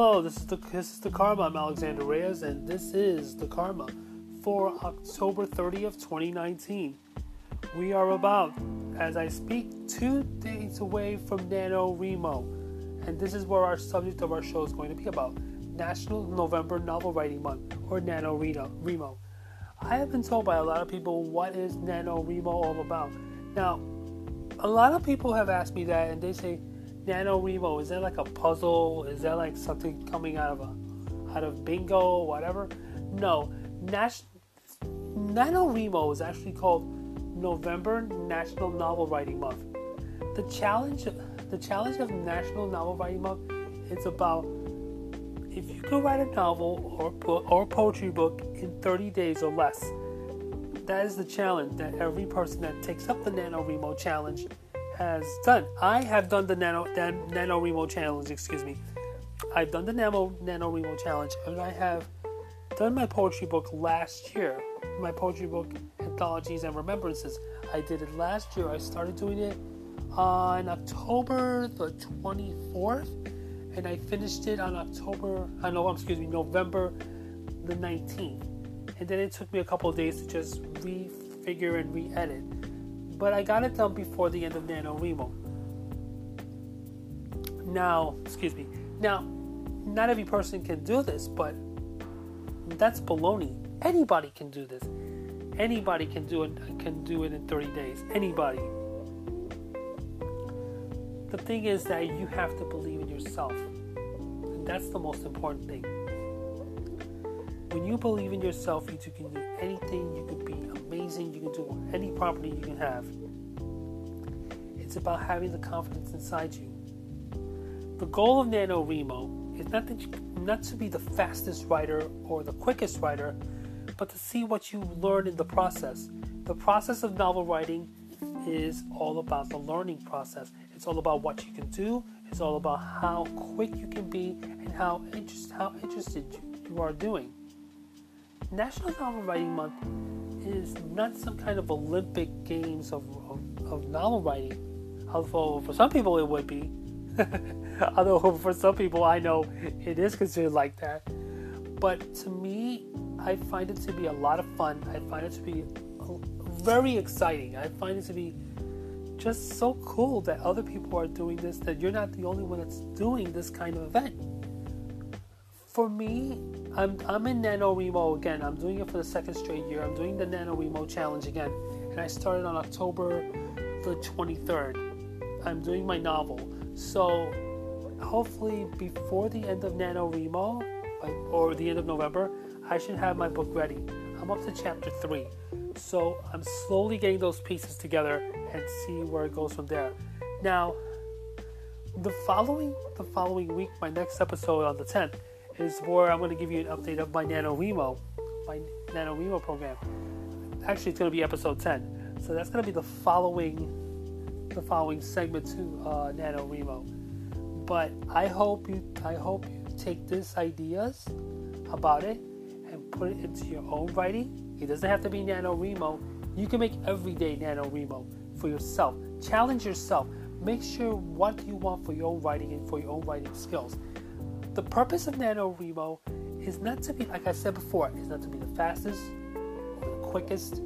Hello, this is the this is the Karma. I'm Alexander Reyes, and this is the Karma for October 30th, 2019. We are about, as I speak, two days away from NaNoWriMo, and this is where our subject of our show is going to be about National November Novel Writing Month, or NaNoWriMo. I have been told by a lot of people what is NaNoWriMo all about. Now, a lot of people have asked me that, and they say, NaNoWriMo, is that like a puzzle? Is that like something coming out of a out of bingo, whatever? No. Nas- NaNoWriMo is actually called November National Novel Writing Month. The challenge the challenge of National Novel Writing Month is about if you can write a novel or or poetry book in 30 days or less. That is the challenge that every person that takes up the NaNoWriMo challenge has done. I have done the Nano the NaNoWriMo challenge. Excuse me. I've done the Nano NaNoWriMo challenge, and I have done my poetry book last year. My poetry book anthologies and remembrances. I did it last year. I started doing it on October the 24th, and I finished it on October. Uh, I know. Excuse me, November the 19th. And then it took me a couple of days to just refigure and re-edit but I got it done before the end of NaNoWriMo. Now, excuse me. Now, not every person can do this, but that's baloney. Anybody can do this. Anybody can do it can do it in 30 days. Anybody. The thing is that you have to believe in yourself. And that's the most important thing. When you believe in yourself, you can do anything. You can You can do any property you can have. It's about having the confidence inside you. The goal of NaNoWriMo is not, that you, not to be the fastest writer or the quickest writer, but to see what you learn in the process. The process of novel writing is all about the learning process. It's all about what you can do. It's all about how quick you can be and how interest, how interested you, you are doing. National Novel Writing Month is not some kind of Olympic Games of, of, of novel writing. Although for some people it would be. Although for some people I know it is considered like that. But to me, I find it to be a lot of fun. I find it to be uh, very exciting. I find it to be just so cool that other people are doing this, that you're not the only one that's doing this kind of event. For me, I'm, I'm in NaNoWriMo again. I'm doing it for the second straight year. I'm doing the NaNoWriMo challenge again. And I started on October the 23rd. I'm doing my novel. So hopefully before the end of NaNoWriMo, like, or the end of November, I should have my book ready. I'm up to chapter 3. So I'm slowly getting those pieces together and see where it goes from there. Now, the following the following week, my next episode on the 10th, is where I'm going to give you an update of my NaNoWriMo, my NaNoWriMo program. Actually, it's going to be episode 10. So that's going to be the following the following segment to uh, NaNoWriMo. But I hope you I hope you take this ideas about it and put it into your own writing. It doesn't have to be NaNoWriMo. You can make everyday NaNoWriMo for yourself. Challenge yourself. Make sure what you want for your own writing and for your own writing skills the purpose of Nano NaNoWriMo is not to be, like I said before, is not to be the fastest or the quickest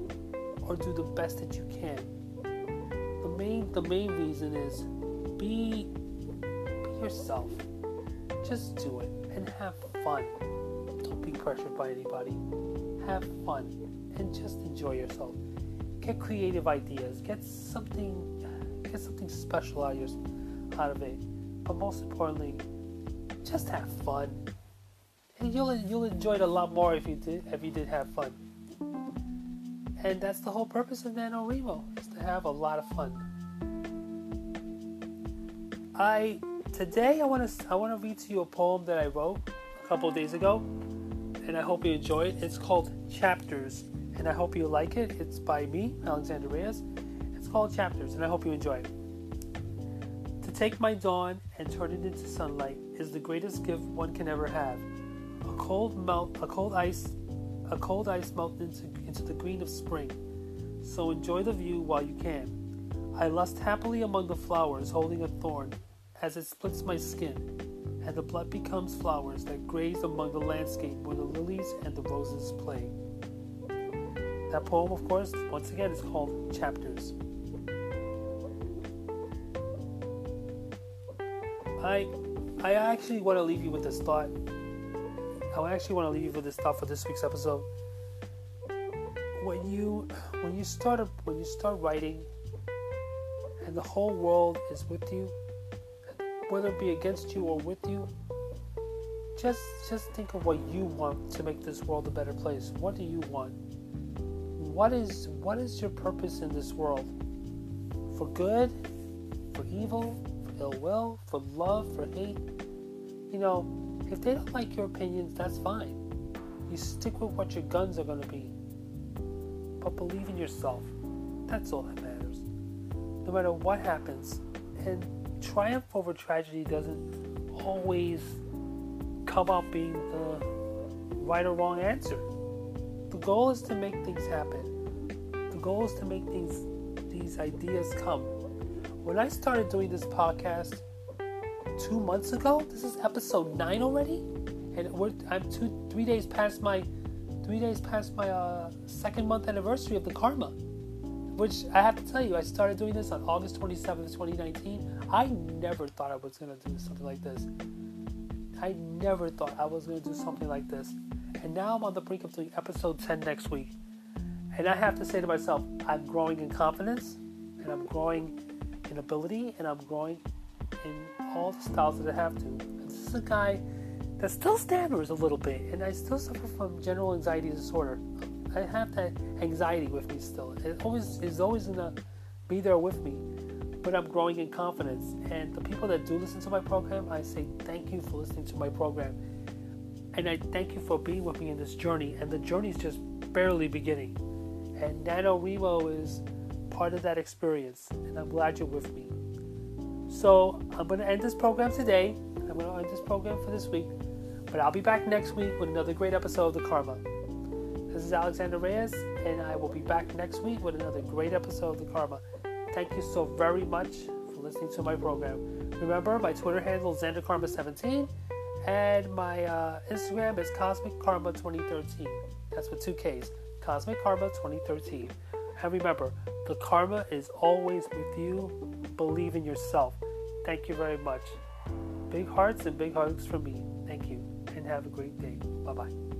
or do the best that you can. The main, the main reason is be, be yourself. Just do it and have fun. Don't be pressured by anybody. Have fun and just enjoy yourself. Get creative ideas. Get something, get something special out of, your, out of it. But most importantly, just have fun. And you'll you'll enjoy it a lot more if you did if you did have fun. And that's the whole purpose of NaNoWriMo, is to have a lot of fun. I today I want to I want to read to you a poem that I wrote a couple days ago, and I hope you enjoy it. It's called Chapters, and I hope you like it. It's by me, Alexander Reyes. It's called Chapters, and I hope you enjoy it. To take my dawn and turn it into sunlight is the greatest gift one can ever have. A cold melt, a cold ice, a cold ice melt into, into the green of spring. So enjoy the view while you can. I lust happily among the flowers, holding a thorn, as it splits my skin, and the blood becomes flowers that graze among the landscape where the lilies and the roses play. That poem, of course, once again, is called Chapters. I, I actually want to leave you with this thought. I actually want to leave you with this thought for this week's episode. When you, when you start, when you start writing, and the whole world is with you, whether it be against you or with you, just just think of what you want to make this world a better place. What do you want? What is what is your purpose in this world? For good, for evil, ill will, for love, for hate. You know, if they don't like your opinions, that's fine. You stick with what your guns are going to be. But believe in yourself. That's all that matters. No matter what happens. And triumph over tragedy doesn't always come out being the right or wrong answer. The goal is to make things happen. The goal is to make things these ideas come. When I started doing this podcast two months ago, this is episode nine already, and I'm two three days past my three days past my uh, second month anniversary of the Karma. Which I have to tell you, I started doing this on August 27th, 2019. I never thought I was going to do something like this. I never thought I was going to do something like this. And now I'm on the brink of doing episode 10 next week. And I have to say to myself, I'm growing in confidence, and I'm growing ability, and I'm growing in all the styles that I have to. And this is a guy that still stammers a little bit, and I still suffer from general anxiety disorder. I have that anxiety with me still. It always is always gonna be there with me but I'm growing in confidence. And the people that do listen to my program, I say thank you for listening to my program. And I thank you for being with me in this journey. And the journey is just barely beginning. And NaNoWriMo is part of that experience. And I'm glad you're with me. So I'm going to end this program today. I'm going to end this program for this week. But I'll be back next week with another great episode of The Karma. This is Alexander Reyes, and I will be back next week with another great episode of The Karma. Thank you so very much for listening to my program. Remember, my Twitter handle is XanderKarma17, and my uh, Instagram is Cosmic Karma 2013. That's with two Ks, Cosmic Karma 2013. And remember, the karma is always with you. Believe in yourself. Thank you very much. Big hearts and big hugs from me. Thank you, and have a great day. Bye bye.